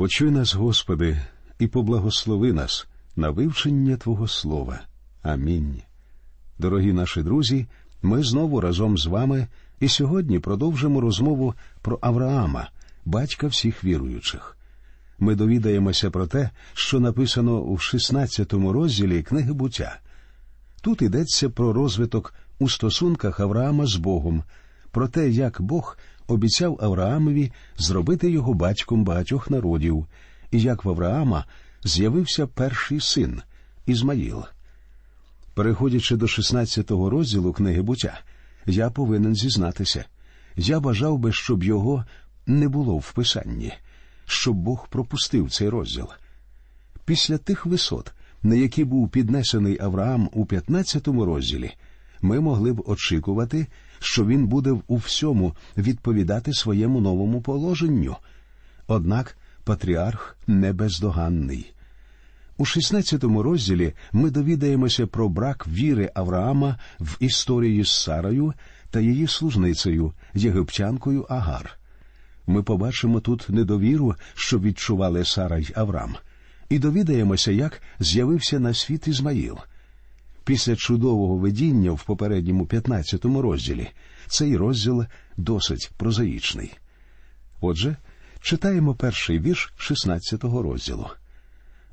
Почуй нас, Господи, і поблагослови нас на вивчення Твого Слова. Амінь. Дорогі наші друзі, ми знову разом з вами і сьогодні продовжимо розмову про Авраама, батька всіх віруючих. Ми довідаємося про те, що написано у 16 розділі книги буття. Тут йдеться про розвиток у стосунках Авраама з Богом, про те, як Бог обіцяв Авраамові зробити його батьком багатьох народів, і як в Авраама з'явився перший син Ізмаїл. Переходячи до 16-го розділу книги буття, я повинен зізнатися. Я бажав би, щоб його не було в писанні, щоб Бог пропустив цей розділ. Після тих висот, на які був піднесений Авраам у 15-му розділі, ми могли б очікувати, що він буде у всьому відповідати своєму новому положенню. Однак патріарх не бездоганний. У 16-му розділі ми довідаємося про брак віри Авраама в історії з Сарою та її служницею, єгиптянкою Агар. Ми побачимо тут недовіру, що відчували Сара й Авраам, і довідаємося, як з'явився на світ Ізмаїл. Після чудового видіння в попередньому 15-му розділі цей розділ досить прозаїчний. Отже, читаємо перший вірш 16-го розділу.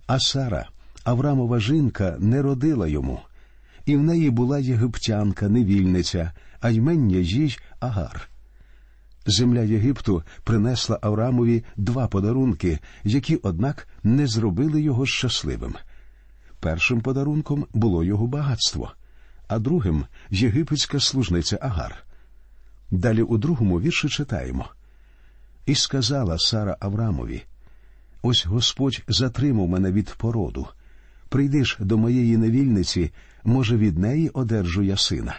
А Сара, Аврамова жінка, не родила йому, і в неї була єгиптянка, невільниця, а ймення їй Агар. Земля Єгипту принесла Аврамові два подарунки, які, однак, не зробили його щасливим. Першим подарунком було його багатство, а другим єгипетська служниця Агар. Далі у другому вірші читаємо І сказала Сара Аврамові: Ось Господь затримав мене від породу. Прийдиш до моєї невільниці, може, від неї одержу я сина.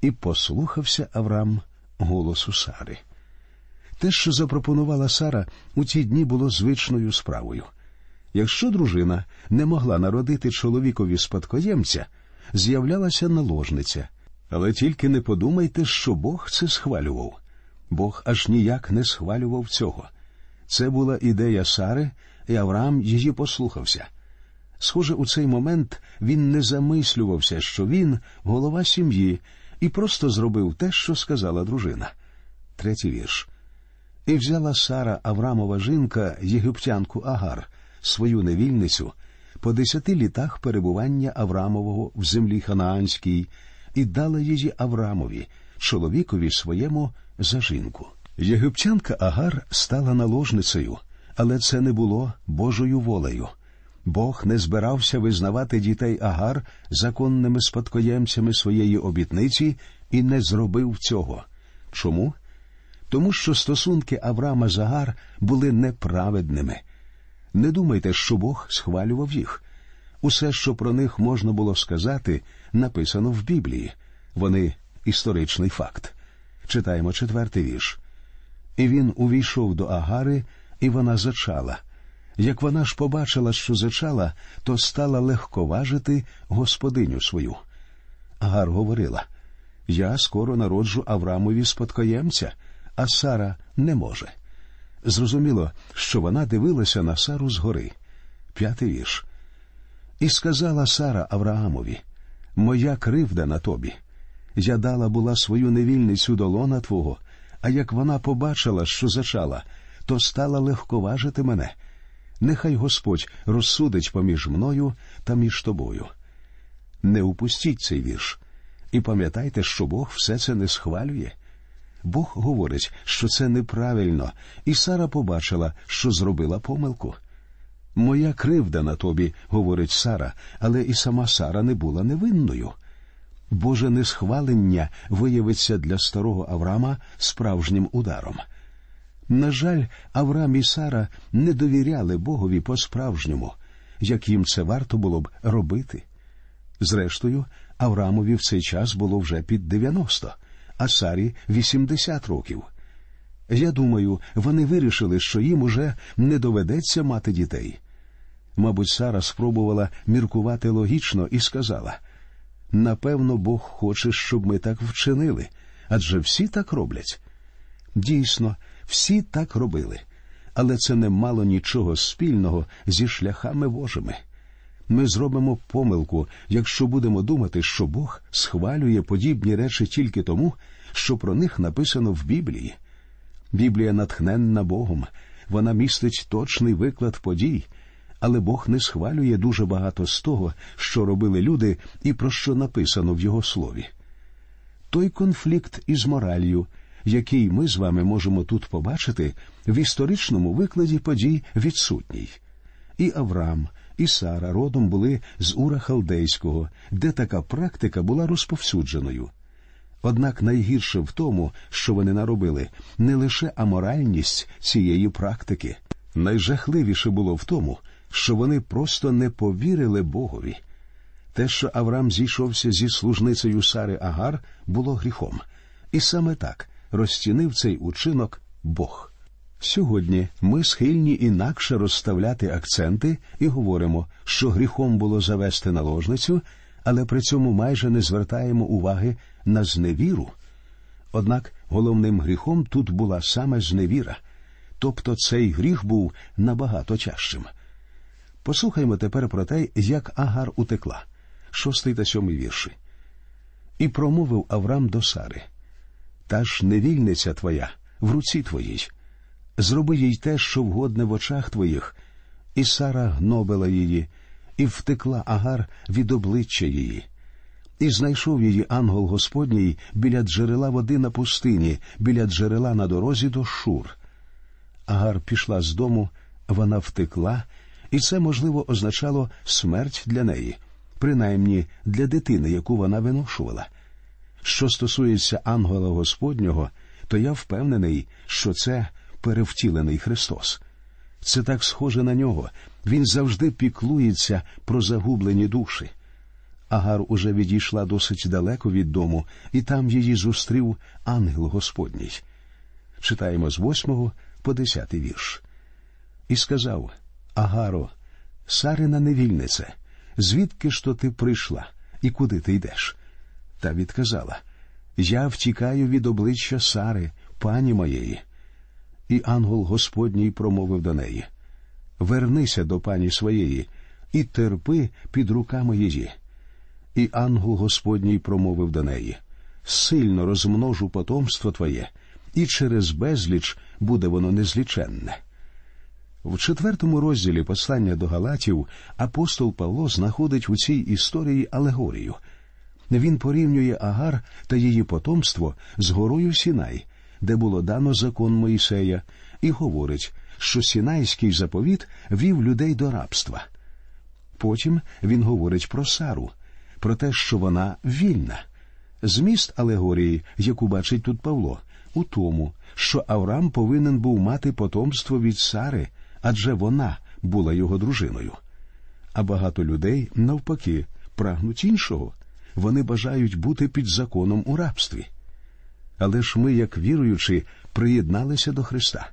І послухався Авраам голосу Сари. Те, що запропонувала Сара, у ті дні було звичною справою. Якщо дружина не могла народити чоловікові спадкоємця, з'являлася наложниця. Але тільки не подумайте, що Бог це схвалював. Бог аж ніяк не схвалював цього. Це була ідея Сари, і Авраам її послухався. Схоже, у цей момент він не замислювався, що він голова сім'ї, і просто зробив те, що сказала дружина. Третій вірш. І взяла Сара Аврамова жінка, єгиптянку Агар, свою невільницю, по десяти літах перебування Аврамового в землі Ханаанській, і дала її Аврамові, чоловікові своєму за жінку. Єгиптянка Агар стала наложницею, але це не було Божою волею. Бог не збирався визнавати дітей Агар законними спадкоємцями своєї обітниці і не зробив цього. Чому? Тому що стосунки Авраама з Агар були неправедними. Не думайте, що Бог схвалював їх. Усе, що про них можна було сказати, написано в Біблії. Вони історичний факт. Читаємо четвертий вірш. І він увійшов до Агари, і вона зачала. Як вона ж побачила, що зачала, то стала легковажити господиню свою. Агар говорила Я скоро народжу Аврамові спадкоємця, а Сара не може. Зрозуміло, що вона дивилася на Сару згори. П'ятий вірш. І сказала Сара Авраамові Моя кривда на тобі. Я дала була свою невільницю до лона твого, а як вона побачила, що зачала, то стала легковажити мене. Нехай Господь розсудить поміж мною та між тобою. Не упустіть цей вірш, і пам'ятайте, що Бог все це не схвалює. Бог говорить, що це неправильно, і Сара побачила, що зробила помилку. Моя кривда на тобі, говорить Сара, але і сама Сара не була невинною. Боже несхвалення виявиться для старого Авраама справжнім ударом. На жаль, Авраам і Сара не довіряли Богові по-справжньому, як їм це варто було б робити. Зрештою, Авраамові в цей час було вже під 90, а Сарі 80 років. Я думаю, вони вирішили, що їм уже не доведеться мати дітей. Мабуть, Сара спробувала міркувати логічно і сказала напевно, Бог хоче, щоб ми так вчинили, адже всі так роблять. Дійсно, всі так робили. але це не мало нічого спільного зі шляхами Божими. Ми зробимо помилку, якщо будемо думати, що Бог схвалює подібні речі тільки тому, що про них написано в Біблії. Біблія натхненна Богом, вона містить точний виклад подій, але Бог не схвалює дуже багато з того, що робили люди і про що написано в Його слові. Той конфлікт із моралью, який ми з вами можемо тут побачити, в історичному викладі подій відсутній. І Авраам, і Сара родом були з Ура Халдейського, де така практика була розповсюдженою. Однак найгірше в тому, що вони наробили, не лише аморальність цієї практики, найжахливіше було в тому, що вони просто не повірили Богові. Те, що Авраам зійшовся зі служницею Сари Агар, було гріхом, і саме так розцінив цей учинок Бог. Сьогодні ми схильні інакше розставляти акценти і говоримо, що гріхом було завести наложницю, але при цьому майже не звертаємо уваги на зневіру. Однак головним гріхом тут була саме зневіра, тобто цей гріх був набагато тяжчим. Послухаймо тепер про те, як Агар утекла, шостий та сьомий вірші. І промовив Аврам до Сари Та ж невільниця твоя в руці твоїй. Зроби їй те, що вгодне в очах твоїх. І Сара гнобила її, і втекла Агар від обличчя її. І знайшов її ангел Господній біля джерела води на пустині, біля джерела на дорозі до Шур. Агар пішла з дому, вона втекла, і це, можливо, означало смерть для неї, принаймні для дитини, яку вона виношувала. Що стосується ангела Господнього, то я впевнений, що це перевтілений Христос. Це так схоже на нього. Він завжди піклується про загублені душі. Агар уже відійшла досить далеко від дому, і там її зустрів ангел Господній. Читаємо з восьмого по десятий вірш. І сказав Агаро, Сарина невільнице, звідки ж то ти прийшла і куди ти йдеш? Та відказала Я втікаю від обличчя Сари, пані моєї. І ангел Господній промовив до неї Вернися до пані своєї і терпи під руками її. І ангел Господній промовив до неї Сильно розмножу потомство твоє, і через безліч буде воно незліченне. В четвертому розділі послання до Галатів апостол Павло знаходить у цій історії алегорію. Він порівнює Агар та її потомство з горою Сінай, де було дано закон Моїсея, і говорить, що Сінайський заповіт вів людей до рабства. Потім він говорить про Сару, про те, що вона вільна. Зміст алегорії, яку бачить тут Павло, у тому, що Авраам повинен був мати потомство від Сари, адже вона була його дружиною. А багато людей, навпаки, прагнуть іншого. Вони бажають бути під законом у рабстві. Але ж ми, як віруючі, приєдналися до Христа.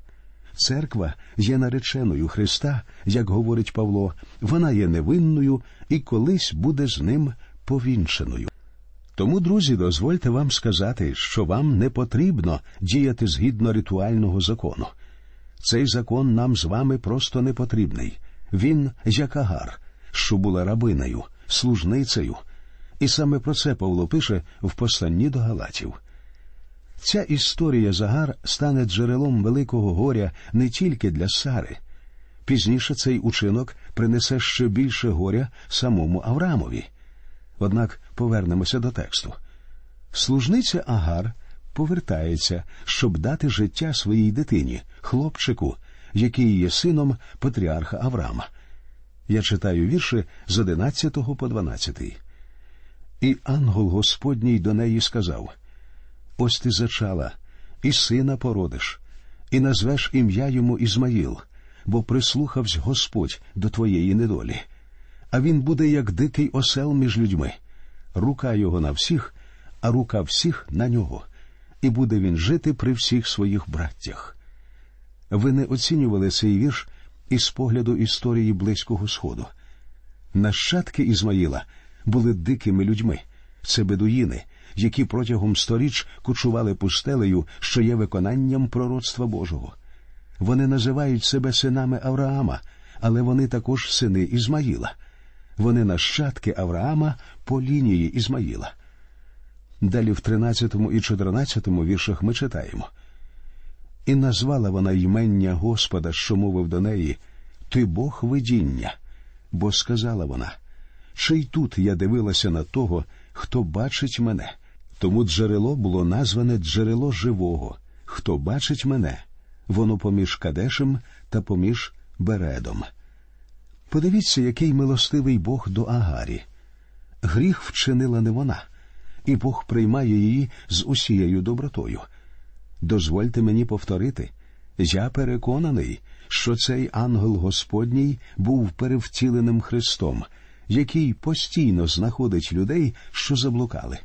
Церква є нареченою Христа, як говорить Павло, вона є невинною і колись буде з ним повінченою. Тому, друзі, дозвольте вам сказати, що вам не потрібно діяти згідно ритуального закону. Цей закон нам з вами просто не потрібний. Він як агар, що була рабинею, служницею. І саме про це Павло пише в посланні до Галатів. Ця історія Загар стане джерелом великого горя не тільки для Сари. Пізніше цей учинок принесе ще більше горя самому Авраамові. Однак повернемося до тексту. Служниця Агар повертається, щоб дати життя своїй дитині, хлопчику, який є сином патріарха Авраама. Я читаю вірші з 11 по 12. І ангел Господній до неї сказав Ось ти зачала, і сина породиш, і назвеш ім'я йому Ізмаїл, бо прислухавсь Господь до твоєї недолі. А він буде як дикий осел між людьми, рука його на всіх, а рука всіх на нього, і буде він жити при всіх своїх браттях. Ви не оцінювали цей вірш із погляду історії Близького Сходу. Нащадки Ізмаїла були дикими людьми, це бедуїни, які протягом сторіч кучували пустелею, що є виконанням пророцтва Божого. Вони називають себе синами Авраама, але вони також сини Ізмаїла. Вони нащадки Авраама по лінії Ізмаїла. Далі в 13 і 14 віршах ми читаємо. І назвала вона ймення Господа, що мовив до неї, Ти Бог видіння, бо сказала вона, чи й тут я дивилася на того, хто бачить мене. Тому джерело було назване джерело живого, хто бачить мене, воно поміж Кадешем та поміж Бередом. Подивіться, який милостивий Бог до Агарі. Гріх вчинила не вона, і Бог приймає її з усією добротою. Дозвольте мені повторити, я переконаний, що цей ангел Господній був перевтіленим Христом, який постійно знаходить людей, що заблукали.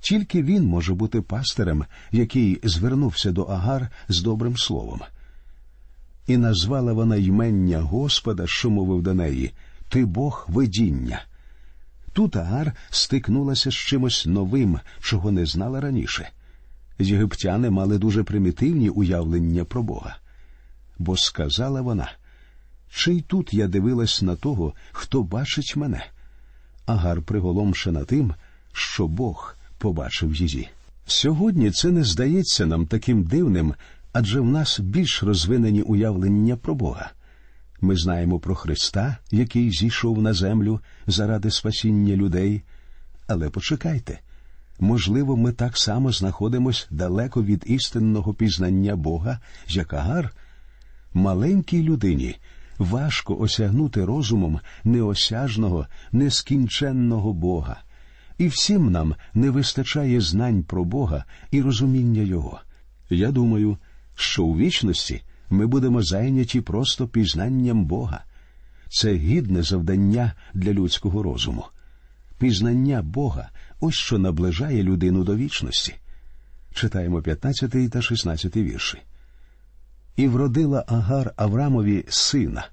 Тільки він може бути пастирем, який звернувся до Агар з добрим словом. І назвала вона ймення Господа, що мовив до неї Ти Бог видіння. Тут Агар стикнулася з чимось новим, чого не знала раніше. Єгиптяни мали дуже примітивні уявлення про Бога. Бо сказала вона, чи й тут я дивилась на того, хто бачить мене. Агар приголомшена тим, що Бог побачив її. Сьогодні це не здається нам таким дивним, адже в нас більш розвинені уявлення про Бога. Ми знаємо про Христа, який зійшов на землю заради спасіння людей. Але почекайте можливо, ми так само знаходимось далеко від істинного пізнання Бога, як Агар. Маленькій людині важко осягнути розумом неосяжного, нескінченного Бога і всім нам не вистачає знань про Бога і розуміння Його. Я думаю, що у вічності ми будемо зайняті просто пізнанням Бога. Це гідне завдання для людського розуму. Пізнання Бога ось що наближає людину до вічності. Читаємо 15 та 16 вірші. І вродила Агар Аврамові сина,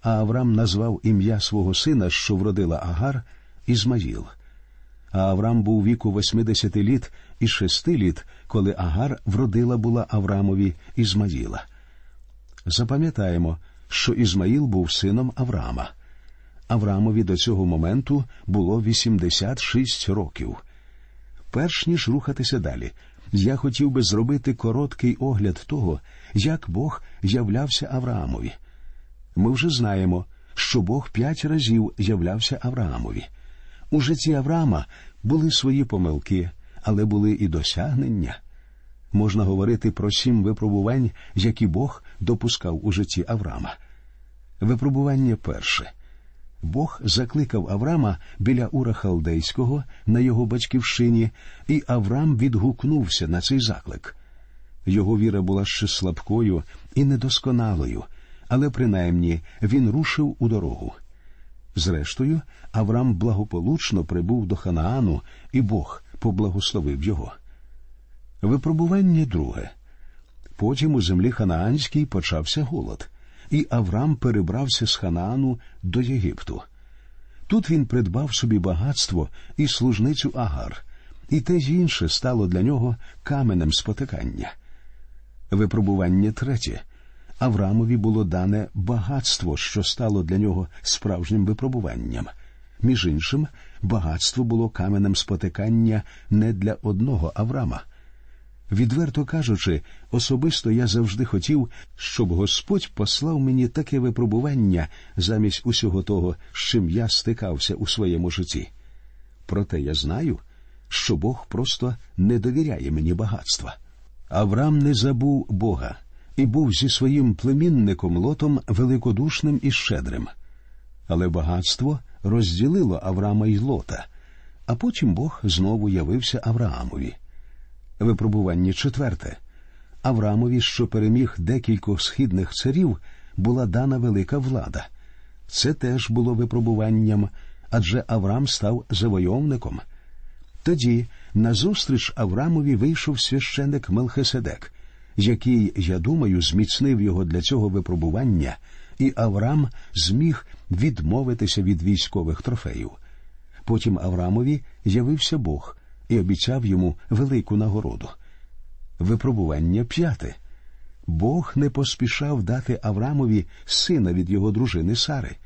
а Аврам назвав ім'я свого сина, що вродила Агар, Ізмаїл а Авраам був віку 80 літ і шести літ, коли Агар вродила була Аврамові Ізмаїла. Запам'ятаємо, що Ізмаїл був сином Авраама. Авраамові до цього моменту було 86 років. Перш ніж рухатися далі, я хотів би зробити короткий огляд того, як Бог являвся Авраамові. Ми вже знаємо, що Бог п'ять разів являвся Авраамові. У житті Авраама були свої помилки, але були і досягнення. Можна говорити про сім випробувань, які Бог допускав у житті Авраама. Випробування перше. Бог закликав Авраама біля Ура Халдейського на його батьківщині, і Авраам відгукнувся на цей заклик. Його віра була ще слабкою і недосконалою, але принаймні він рушив у дорогу. Зрештою, Авраам благополучно прибув до Ханаану, і Бог поблагословив його. Випробування друге. Потім у землі Ханаанській почався голод, і Авраам перебрався з Ханаану до Єгипту. Тут він придбав собі багатство і служницю Агар, і те й інше стало для нього каменем спотикання. Випробування третє. Аврамові було дане багатство, що стало для нього справжнім випробуванням. Між іншим, багатство було каменем спотикання не для одного Аврама. Відверто кажучи, особисто я завжди хотів, щоб Господь послав мені таке випробування замість усього того, з чим я стикався у своєму житті. Проте я знаю, що Бог просто не довіряє мені багатства. Авраам не забув Бога і був зі своїм племінником лотом великодушним і щедрим. Але багатство розділило Авраама й лота, а потім Бог знову явився Авраамові. Випробування четверте. Авраамові, що переміг декількох східних царів, була дана велика влада. Це теж було випробуванням, адже Авраам став завойовником. Тоді назустріч Авраамові вийшов священик Мелхиседек, який, я думаю, зміцнив його для цього випробування, і Авраам зміг відмовитися від військових трофеїв. Потім Авраамові явився Бог і обіцяв йому велику нагороду. Випробування п'яте. Бог не поспішав дати Аврамові сина від його дружини Сари.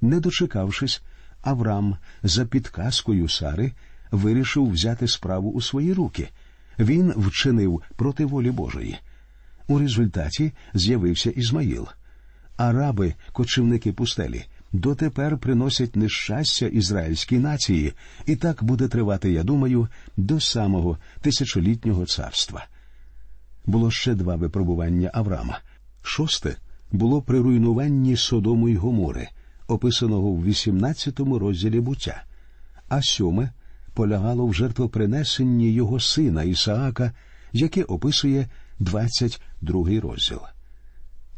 Не дочекавшись, Авраам за підказкою Сари вирішив взяти справу у свої руки. Він вчинив проти волі Божої. У результаті з'явився Ізмаїл. Араби, кочівники пустелі, дотепер приносять нещастя ізраїльській нації, і так буде тривати, я думаю, до самого тисячолітнього царства. Було ще два випробування Авраама. Шосте було при руйнуванні Содому й Гомори, описаного в 18 розділі буття, а сьоме полягало в жертвопринесенні його сина Ісаака, яке описує 22 розділ.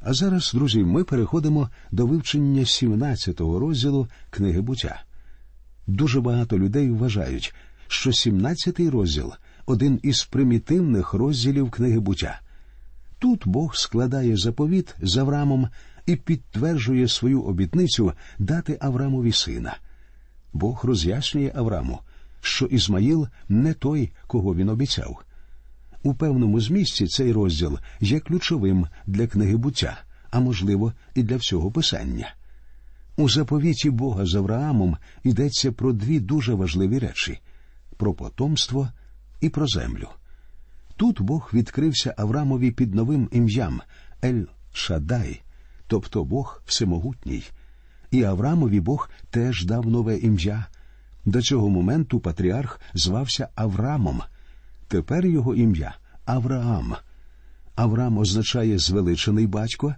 А зараз, друзі, ми переходимо до вивчення 17-го розділу книги буття. Дуже багато людей вважають, що 17-й розділ один із примітивних розділів книги буття. Тут Бог складає заповіт з Аврамом і підтверджує свою обітницю дати Аврамові сина. Бог роз'яснює Авраму, що Ізмаїл не той, кого він обіцяв. У певному змісті цей розділ є ключовим для книги буття, а можливо, і для всього писання. У заповіті Бога з Авраамом йдеться про дві дуже важливі речі про потомство і про землю. Тут Бог відкрився Аврамові під новим ім'ям Ель Шадай, тобто Бог Всемогутній. І Аврамові Бог теж дав нове ім'я. До цього моменту патріарх звався Аврамом. Тепер його ім'я Авраам. Авраам означає звеличений батько,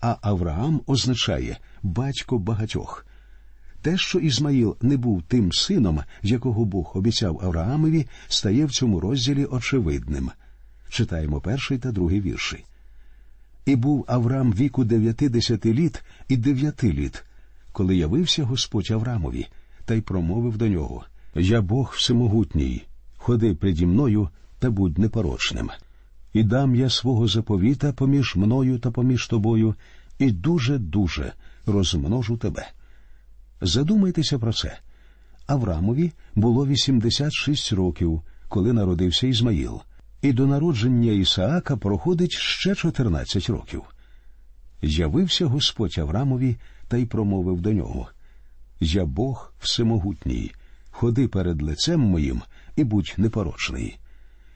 а Авраам означає батько багатьох. Те, що Ізмаїл не був тим сином, якого Бог обіцяв Авраамові, стає в цьому розділі очевидним. Читаємо перший та другий вірші. І був Авраам віку дев'ятидесяти літ і дев'яти літ, коли явився Господь Авраамові, та й промовив до нього Я Бог всемогутній, ходи приді мною та будь непорочним. І дам я свого заповіта поміж мною та поміж тобою, і дуже дуже розмножу тебе. Задумайтеся про це. Аврамові було 86 років, коли народився Ізмаїл, і до народження Ісаака проходить ще 14 років. Явився Господь Аврамові та й промовив до нього Я Бог всемогутній, ходи перед лицем моїм і будь непорочний.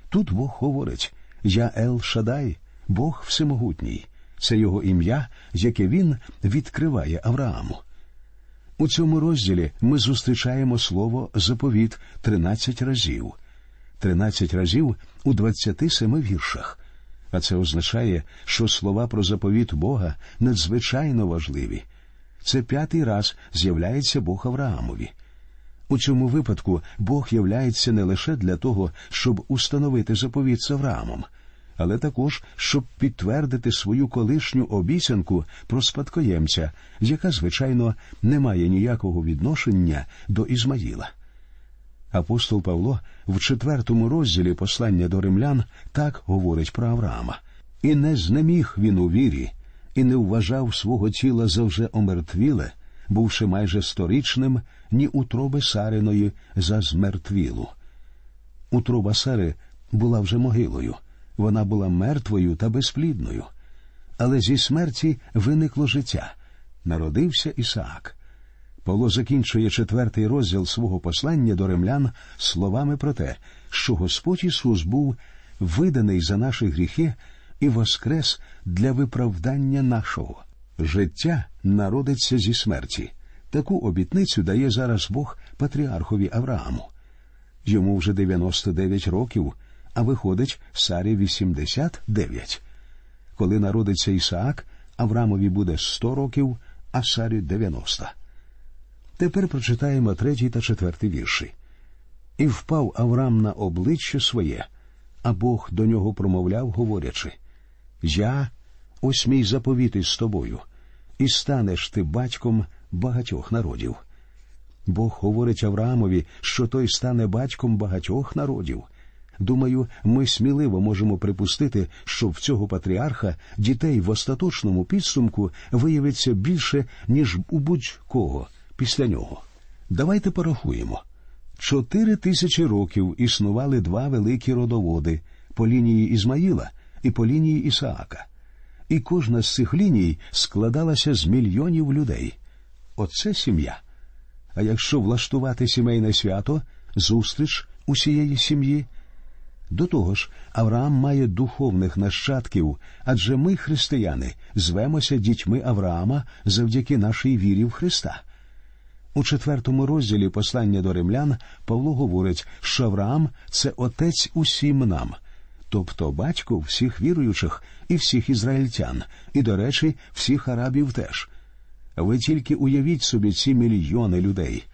Тут Бог говорить Я Ел Шадай, Бог всемогутній. Це його ім'я, яке він відкриває Аврааму. У цьому розділі ми зустрічаємо слово заповіт тринадцять разів, тринадцять разів у двадцяти семи віршах. А це означає, що слова про заповіт Бога надзвичайно важливі. Це п'ятий раз з'являється Бог Авраамові. У цьому випадку Бог являється не лише для того, щоб установити заповіт з Авраамом, але також щоб підтвердити свою колишню обіцянку про спадкоємця, яка, звичайно, не має ніякого відношення до Ізмаїла. Апостол Павло в четвертому розділі послання до римлян так говорить про Авраама і не знеміг він у вірі, і не вважав свого тіла за вже омертвіле, бувши майже сторічним, ні утроби Сариної за змертвілу. Утроба Сари була вже могилою, вона була мертвою та безплідною. Але зі смерті виникло життя. Народився Ісаак. Павло закінчує четвертий розділ свого послання до римлян словами про те, що Господь Ісус був виданий за наші гріхи і воскрес для виправдання нашого. Життя народиться зі смерті. Таку обітницю дає зараз Бог патріархові Аврааму. Йому вже 99 років, а виходить Сарі 89. Коли народиться Ісаак, Авраамові буде 100 років, а Сарі 90. Тепер прочитаємо третій та четвертий вірші. І впав Авраам на обличчя своє, а Бог до нього промовляв, говорячи Я ось мій заповіт із тобою, і станеш ти батьком багатьох народів. Бог говорить Авраамові, що той стане батьком багатьох народів. Думаю, ми сміливо можемо припустити, що в цього патріарха дітей в остаточному підсумку виявиться більше, ніж у будь-кого після нього. Давайте порахуємо. Чотири тисячі років існували два великі родоводи по лінії Ізмаїла і по лінії Ісаака. і кожна з цих ліній складалася з мільйонів людей. Оце сім'я. А якщо влаштувати сімейне свято, зустріч усієї сім'ї. До того ж, Авраам має духовних нащадків, адже ми, християни, звемося дітьми Авраама завдяки нашій вірі в Христа. У четвертому розділі послання до римлян Павло говорить, що Авраам це отець усім нам, тобто батько всіх віруючих і всіх ізраїльтян, і, до речі, всіх арабів теж. Ви тільки уявіть собі ці мільйони людей.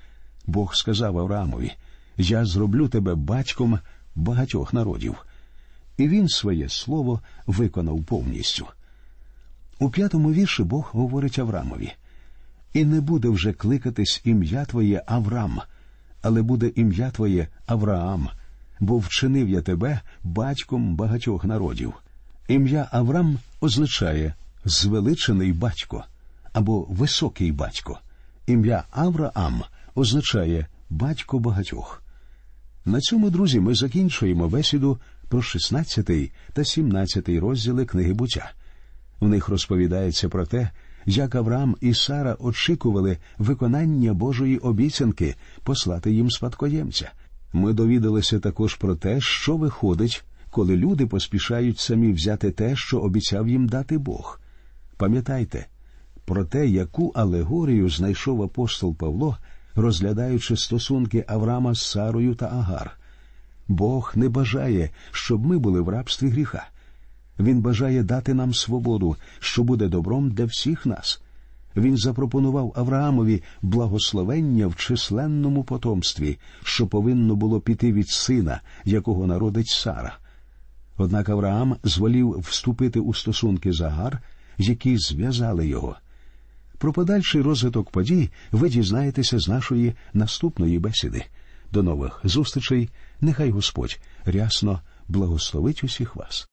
Бог сказав Авраамові: Я зроблю тебе батьком багатьох народів. І він своє слово виконав повністю. У п'ятому вірші Бог говорить Авраамові і не буде вже кликатись ім'я Твоє Авраам, але буде ім'я Твоє Авраам, бо вчинив я тебе батьком багатьох народів. Ім'я Авраам означає звеличений батько або високий батько. Ім'я Авраам означає батько багатьох. На цьому, друзі, ми закінчуємо бесіду про 16 та 17 розділи книги буття. В них розповідається про те, як Авраам і Сара очікували виконання Божої обіцянки послати їм спадкоємця. Ми довідалися також про те, що виходить, коли люди поспішають самі взяти те, що обіцяв їм дати Бог. Пам'ятайте про те, яку алегорію знайшов апостол Павло, розглядаючи стосунки Авраама з Сарою та Агар. Бог не бажає, щоб ми були в рабстві гріха. Він бажає дати нам свободу, що буде добром для всіх нас. Він запропонував Авраамові благословення в численному потомстві, що повинно було піти від сина, якого народить Сара. Однак Авраам зволів вступити у стосунки з Агар, які зв'язали його. Про подальший розвиток подій ви дізнаєтеся з нашої наступної бесіди. До нових зустрічей. Нехай Господь рясно благословить усіх вас.